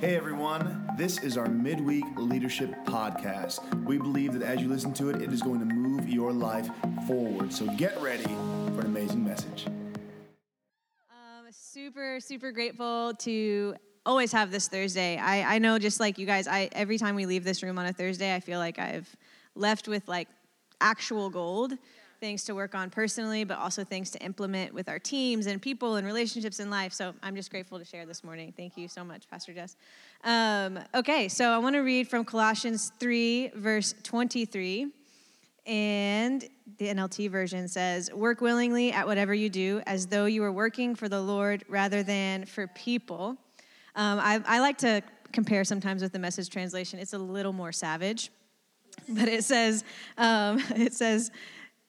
Hey everyone, this is our midweek leadership podcast. We believe that as you listen to it, it is going to move your life forward. So get ready for an amazing message. Um, super, super grateful to always have this Thursday. I, I know just like you guys, I every time we leave this room on a Thursday, I feel like I've left with like actual gold things to work on personally, but also things to implement with our teams and people and relationships in life. So I'm just grateful to share this morning. Thank you so much, Pastor Jess. Um, okay, so I want to read from Colossians 3, verse 23. And the NLT version says, Work willingly at whatever you do, as though you were working for the Lord rather than for people. Um, I, I like to compare sometimes with the message translation. It's a little more savage, but it says, um, it says,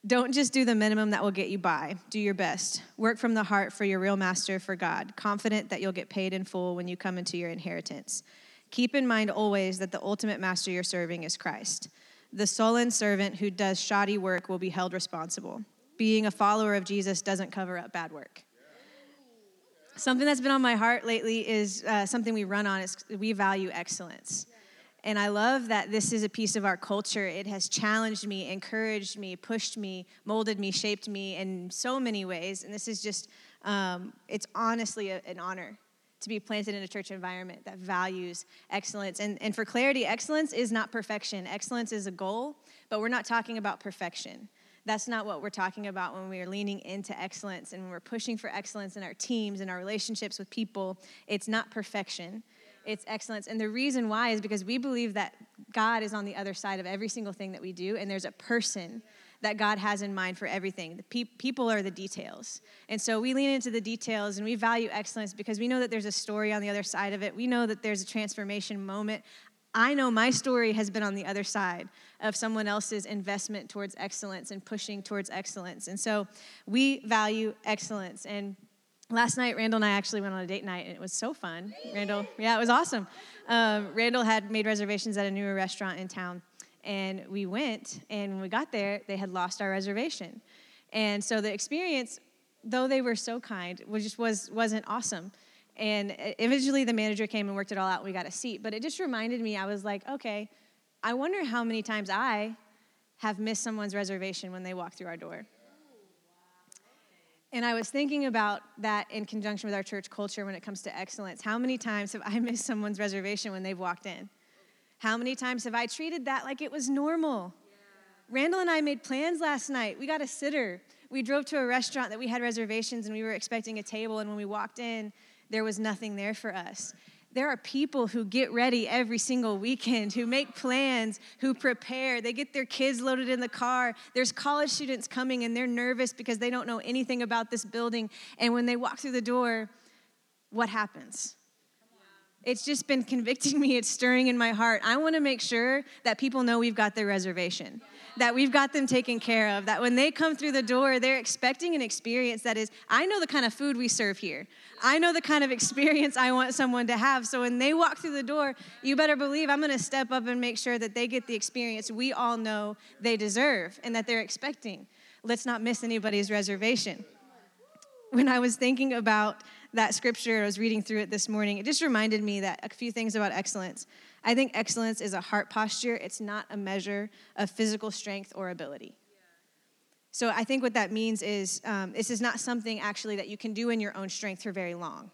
don't just do the minimum that will get you by. Do your best. Work from the heart for your real master, for God, confident that you'll get paid in full when you come into your inheritance. Keep in mind always that the ultimate master you're serving is Christ. The sullen servant who does shoddy work will be held responsible. Being a follower of Jesus doesn't cover up bad work. Something that's been on my heart lately is uh, something we run on is we value excellence. And I love that this is a piece of our culture. It has challenged me, encouraged me, pushed me, molded me, shaped me in so many ways. And this is just, um, it's honestly a, an honor to be planted in a church environment that values excellence. And, and for clarity, excellence is not perfection. Excellence is a goal, but we're not talking about perfection. That's not what we're talking about when we are leaning into excellence and when we're pushing for excellence in our teams and our relationships with people. It's not perfection it's excellence. And the reason why is because we believe that God is on the other side of every single thing that we do, and there's a person that God has in mind for everything. The pe- people are the details. And so we lean into the details and we value excellence because we know that there's a story on the other side of it. We know that there's a transformation moment. I know my story has been on the other side of someone else's investment towards excellence and pushing towards excellence. And so we value excellence. And last night randall and i actually went on a date night and it was so fun. Randall yeah it was awesome. Um, randall had made reservations at a newer restaurant in town and we went and when we got there they had lost our reservation. And so the experience though they were so kind was just was wasn't awesome. And eventually the manager came and worked it all out and we got a seat but it just reminded me i was like okay i wonder how many times i have missed someone's reservation when they walk through our door and I was thinking about that in conjunction with our church culture when it comes to excellence. How many times have I missed someone's reservation when they've walked in? How many times have I treated that like it was normal? Yeah. Randall and I made plans last night. We got a sitter. We drove to a restaurant that we had reservations and we were expecting a table. And when we walked in, there was nothing there for us. There are people who get ready every single weekend, who make plans, who prepare. They get their kids loaded in the car. There's college students coming and they're nervous because they don't know anything about this building. And when they walk through the door, what happens? It's just been convicting me, it's stirring in my heart. I want to make sure that people know we've got their reservation, that we've got them taken care of, that when they come through the door, they're expecting an experience that is, I know the kind of food we serve here. I know the kind of experience I want someone to have. So when they walk through the door, you better believe I'm going to step up and make sure that they get the experience we all know they deserve and that they're expecting. Let's not miss anybody's reservation. When I was thinking about that scripture, I was reading through it this morning, it just reminded me that a few things about excellence. I think excellence is a heart posture, it's not a measure of physical strength or ability. So I think what that means is um, this is not something actually that you can do in your own strength for very long.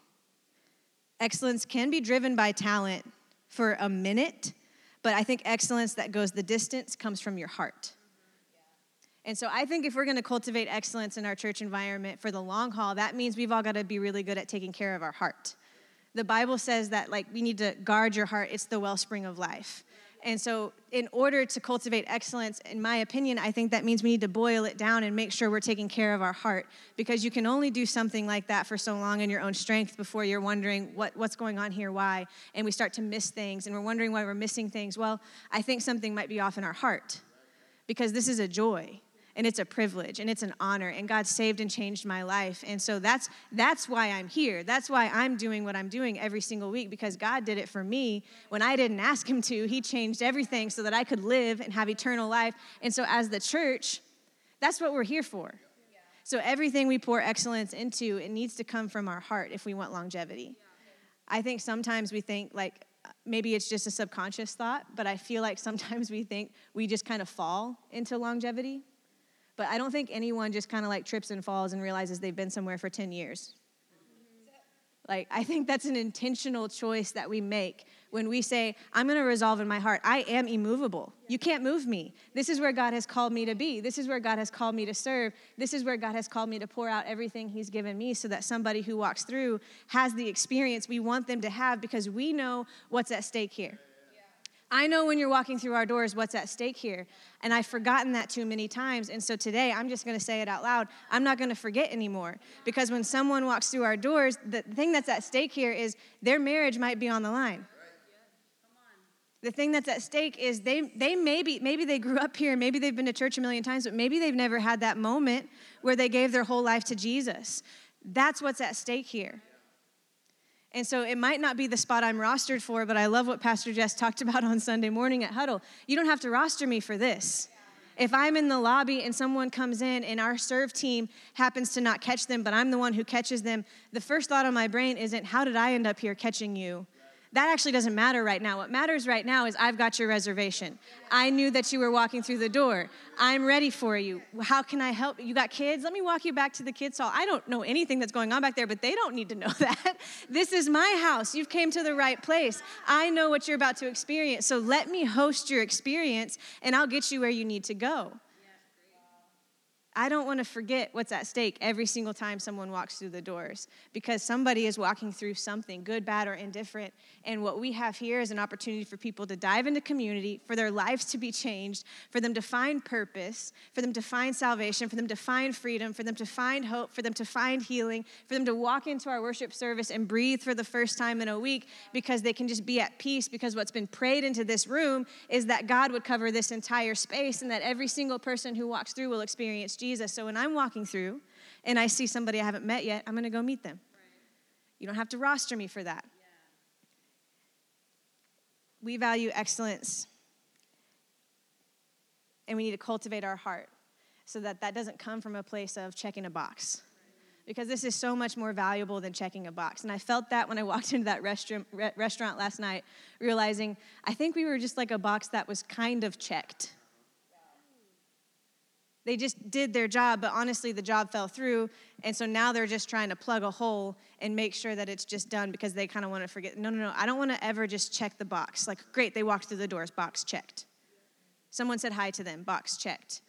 Excellence can be driven by talent for a minute, but I think excellence that goes the distance comes from your heart. And so I think if we're going to cultivate excellence in our church environment for the long haul, that means we've all got to be really good at taking care of our heart. The Bible says that like we need to guard your heart, it's the wellspring of life. And so, in order to cultivate excellence, in my opinion, I think that means we need to boil it down and make sure we're taking care of our heart because you can only do something like that for so long in your own strength before you're wondering what, what's going on here, why, and we start to miss things and we're wondering why we're missing things. Well, I think something might be off in our heart because this is a joy and it's a privilege and it's an honor and god saved and changed my life. And so that's that's why i'm here. That's why i'm doing what i'm doing every single week because god did it for me. When i didn't ask him to he changed everything so that i could live and have eternal life. And so as the church that's what we're here for. So everything we pour excellence into it needs to come from our heart if we want longevity. I think sometimes we think like maybe it's just a subconscious thought, but I feel like sometimes we think we just kind of fall into longevity. But I don't think anyone just kind of like trips and falls and realizes they've been somewhere for 10 years. Like, I think that's an intentional choice that we make when we say, I'm going to resolve in my heart, I am immovable. You can't move me. This is where God has called me to be. This is where God has called me to serve. This is where God has called me to pour out everything He's given me so that somebody who walks through has the experience we want them to have because we know what's at stake here. I know when you're walking through our doors what's at stake here. And I've forgotten that too many times. And so today I'm just going to say it out loud. I'm not going to forget anymore. Because when someone walks through our doors, the thing that's at stake here is their marriage might be on the line. The thing that's at stake is they, they maybe, maybe they grew up here, maybe they've been to church a million times, but maybe they've never had that moment where they gave their whole life to Jesus. That's what's at stake here. And so it might not be the spot I'm rostered for, but I love what Pastor Jess talked about on Sunday morning at Huddle. You don't have to roster me for this. If I'm in the lobby and someone comes in and our serve team happens to not catch them, but I'm the one who catches them, the first thought on my brain isn't, How did I end up here catching you? That actually doesn't matter right now. What matters right now is I've got your reservation. I knew that you were walking through the door. I'm ready for you. How can I help? You got kids? Let me walk you back to the kids' hall. I don't know anything that's going on back there, but they don't need to know that. This is my house. You've came to the right place. I know what you're about to experience. So let me host your experience and I'll get you where you need to go. I don't want to forget what's at stake every single time someone walks through the doors because somebody is walking through something, good, bad, or indifferent. And what we have here is an opportunity for people to dive into community, for their lives to be changed, for them to find purpose, for them to find salvation, for them to find freedom, for them to find hope, for them to find healing, for them to walk into our worship service and breathe for the first time in a week because they can just be at peace because what's been prayed into this room is that God would cover this entire space and that every single person who walks through will experience Jesus. Jesus. So when I'm walking through and I see somebody I haven't met yet, I'm going to go meet them. You don't have to roster me for that. We value excellence and we need to cultivate our heart so that that doesn't come from a place of checking a box because this is so much more valuable than checking a box. And I felt that when I walked into that restaurant, re- restaurant last night, realizing I think we were just like a box that was kind of checked. They just did their job, but honestly, the job fell through. And so now they're just trying to plug a hole and make sure that it's just done because they kind of want to forget. No, no, no. I don't want to ever just check the box. Like, great, they walked through the doors, box checked. Someone said hi to them, box checked.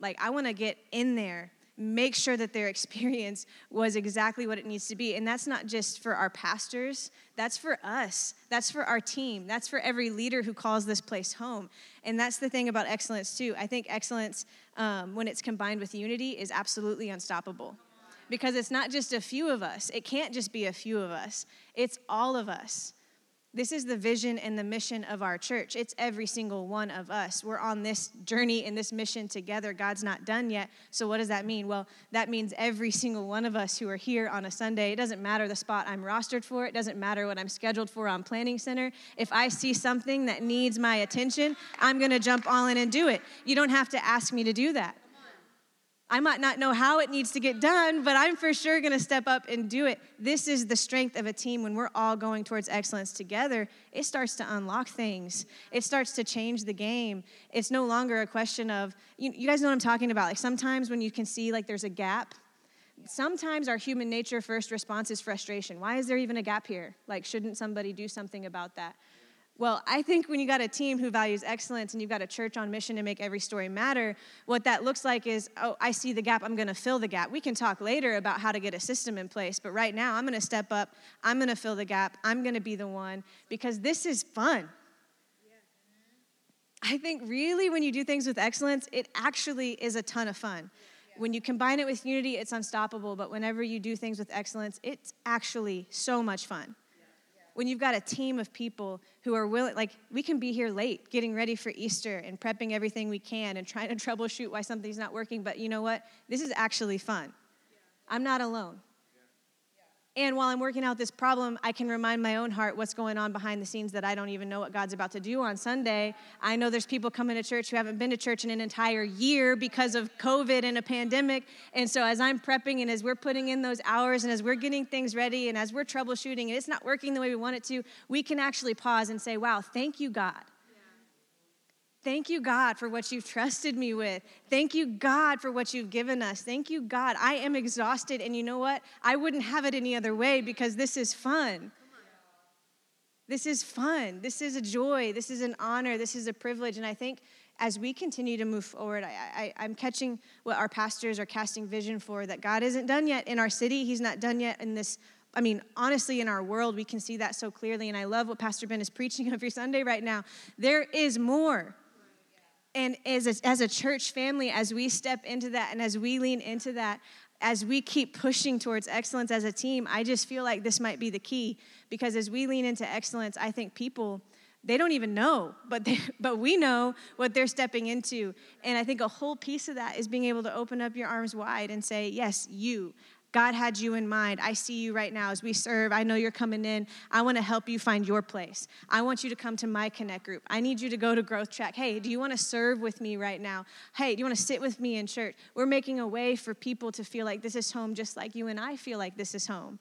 Like, I want to get in there make sure that their experience was exactly what it needs to be. And that's not just for our pastors, that's for us, that's for our team, that's for every leader who calls this place home. And that's the thing about excellence, too. I think excellence, um, when it's combined with unity, is absolutely unstoppable. Because it's not just a few of us, it can't just be a few of us, it's all of us. This is the vision and the mission of our church. It's every single one of us. We're on this journey and this mission together. God's not done yet. So, what does that mean? Well, that means every single one of us who are here on a Sunday, it doesn't matter the spot I'm rostered for, it doesn't matter what I'm scheduled for on Planning Center. If I see something that needs my attention, I'm going to jump all in and do it. You don't have to ask me to do that. I might not know how it needs to get done, but I'm for sure going to step up and do it. This is the strength of a team when we're all going towards excellence together. It starts to unlock things, it starts to change the game. It's no longer a question of, you, you guys know what I'm talking about. Like sometimes when you can see like there's a gap, sometimes our human nature first response is frustration. Why is there even a gap here? Like, shouldn't somebody do something about that? Well, I think when you got a team who values excellence and you've got a church on mission to make every story matter, what that looks like is, oh, I see the gap, I'm gonna fill the gap. We can talk later about how to get a system in place, but right now I'm gonna step up, I'm gonna fill the gap, I'm gonna be the one because this is fun. I think really when you do things with excellence, it actually is a ton of fun. When you combine it with unity, it's unstoppable, but whenever you do things with excellence, it's actually so much fun when you've got a team of people who are willing, like we can be here late getting ready for Easter and prepping everything we can and trying to troubleshoot why something's not working, but you know what? This is actually fun. I'm not alone. And while I'm working out this problem, I can remind my own heart what's going on behind the scenes that I don't even know what God's about to do on Sunday. I know there's people coming to church who haven't been to church in an entire year because of COVID and a pandemic. And so, as I'm prepping and as we're putting in those hours and as we're getting things ready and as we're troubleshooting and it's not working the way we want it to, we can actually pause and say, Wow, thank you, God Thank you, God, for what you've trusted me with. Thank you, God, for what you've given us. Thank you, God. I am exhausted, and you know what? I wouldn't have it any other way because this is fun. This is fun. This is a joy. This is an honor. This is a privilege. And I think as we continue to move forward, I, am catching what our pastors are casting vision for that God isn't done yet in our city. He's not done yet in this. I mean, honestly, in our world, we can see that so clearly. And I love what Pastor Ben is preaching every Sunday right now. There is more. And as a, as a church family, as we step into that and as we lean into that, as we keep pushing towards excellence as a team, I just feel like this might be the key because as we lean into excellence, I think people they don't even know, but they, but we know what they're stepping into. And I think a whole piece of that is being able to open up your arms wide and say, "Yes, you. God had you in mind. I see you right now as we serve. I know you're coming in. I want to help you find your place. I want you to come to my Connect group. I need you to go to Growth Track. Hey, do you want to serve with me right now? Hey, do you want to sit with me in church? We're making a way for people to feel like this is home just like you and I feel like this is home.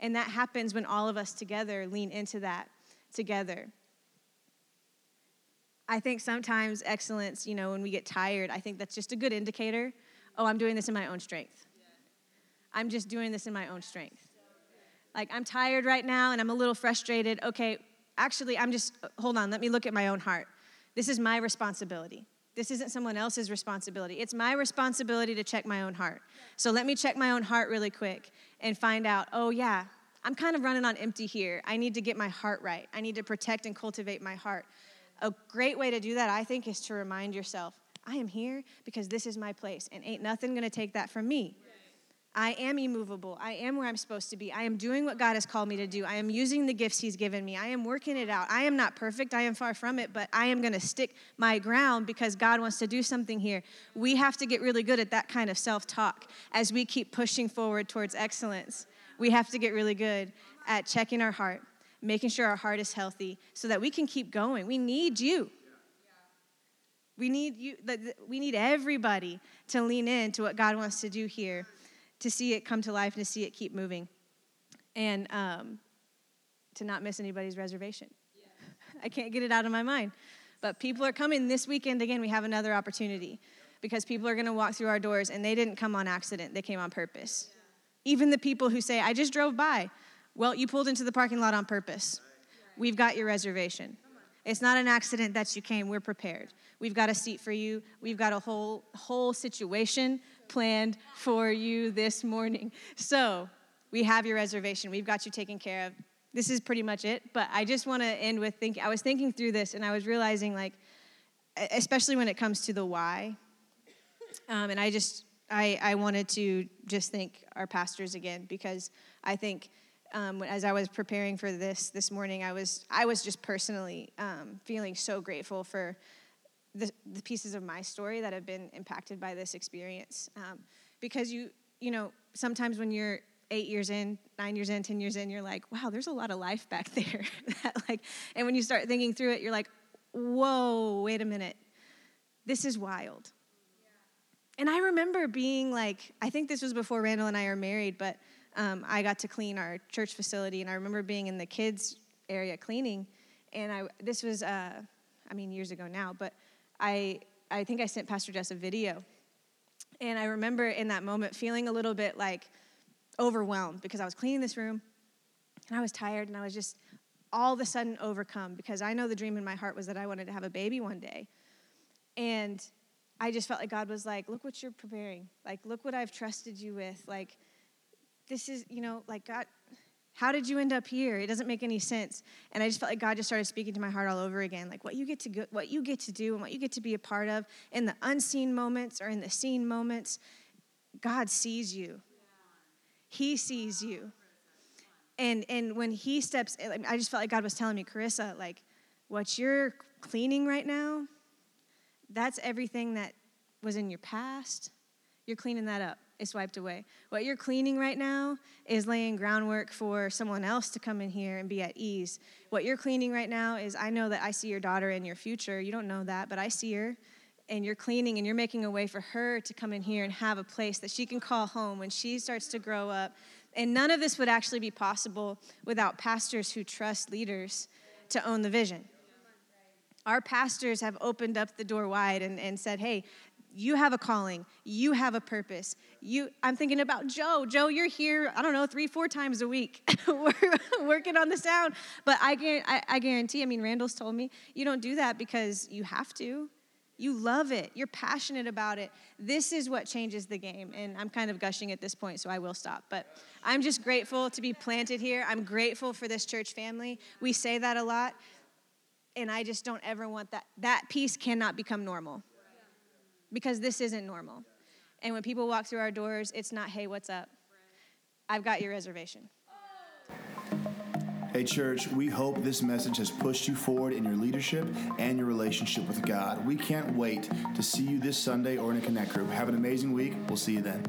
And that happens when all of us together lean into that together. I think sometimes excellence, you know, when we get tired, I think that's just a good indicator. Oh, I'm doing this in my own strength. I'm just doing this in my own strength. Like, I'm tired right now and I'm a little frustrated. Okay, actually, I'm just, hold on, let me look at my own heart. This is my responsibility. This isn't someone else's responsibility. It's my responsibility to check my own heart. So let me check my own heart really quick and find out, oh, yeah, I'm kind of running on empty here. I need to get my heart right. I need to protect and cultivate my heart. A great way to do that, I think, is to remind yourself I am here because this is my place, and ain't nothing gonna take that from me. I am immovable. I am where I'm supposed to be. I am doing what God has called me to do. I am using the gifts He's given me. I am working it out. I am not perfect. I am far from it, but I am going to stick my ground because God wants to do something here. We have to get really good at that kind of self talk as we keep pushing forward towards excellence. We have to get really good at checking our heart, making sure our heart is healthy so that we can keep going. We need you. We need you. We need everybody to lean in to what God wants to do here to see it come to life and to see it keep moving and um, to not miss anybody's reservation. Yeah. I can't get it out of my mind. But people are coming this weekend again. We have another opportunity because people are going to walk through our doors and they didn't come on accident, they came on purpose. Yeah. Even the people who say, I just drove by. Well, you pulled into the parking lot on purpose. Right. We've got your reservation. It's not an accident that you came. We're prepared. We've got a seat for you. We've got a whole whole situation planned for you this morning. So, we have your reservation. We've got you taken care of. This is pretty much it, but I just want to end with thinking I was thinking through this and I was realizing like especially when it comes to the why. Um, and I just I, I wanted to just thank our pastors again because I think um, as I was preparing for this this morning, I was I was just personally um, feeling so grateful for the, the, pieces of my story that have been impacted by this experience, um, because you you know sometimes when you're eight years in, nine years in, ten years in, you're like, wow, there's a lot of life back there. that like, and when you start thinking through it, you're like, whoa, wait a minute, this is wild. And I remember being like, I think this was before Randall and I are married, but um, I got to clean our church facility, and I remember being in the kids area cleaning, and I this was uh, I mean years ago now, but I I think I sent Pastor Jess a video, and I remember in that moment feeling a little bit like overwhelmed because I was cleaning this room, and I was tired, and I was just all of a sudden overcome because I know the dream in my heart was that I wanted to have a baby one day, and I just felt like God was like, look what you're preparing, like look what I've trusted you with, like this is, you know, like God, how did you end up here? It doesn't make any sense. And I just felt like God just started speaking to my heart all over again, like what you get to go, what you get to do and what you get to be a part of in the unseen moments or in the seen moments. God sees you. He sees you. And and when he steps, I just felt like God was telling me, Carissa, like what you're cleaning right now, that's everything that was in your past. You're cleaning that up is wiped away. What you're cleaning right now is laying groundwork for someone else to come in here and be at ease. What you're cleaning right now is I know that I see your daughter in your future. You don't know that, but I see her. And you're cleaning and you're making a way for her to come in here and have a place that she can call home when she starts to grow up. And none of this would actually be possible without pastors who trust leaders to own the vision. Our pastors have opened up the door wide and, and said, hey, you have a calling you have a purpose. You i'm thinking about joe. Joe you're here i don't know three four times a week working on the sound but I, I, I guarantee i mean randall's told me you don't do that because you have to. You love it. You're passionate about it. This is what changes the game. And i'm kind of gushing at this point so i will stop. But i'm just grateful to be planted here. I'm grateful for this church family. We say that a lot. And i just don't ever want that that piece cannot become normal because this isn't normal. And when people walk through our doors, it's not, hey, what's up? I've got your reservation. Hey, church, we hope this message has pushed you forward in your leadership and your relationship with God. We can't wait to see you this Sunday or in a Connect group. Have an amazing week. We'll see you then.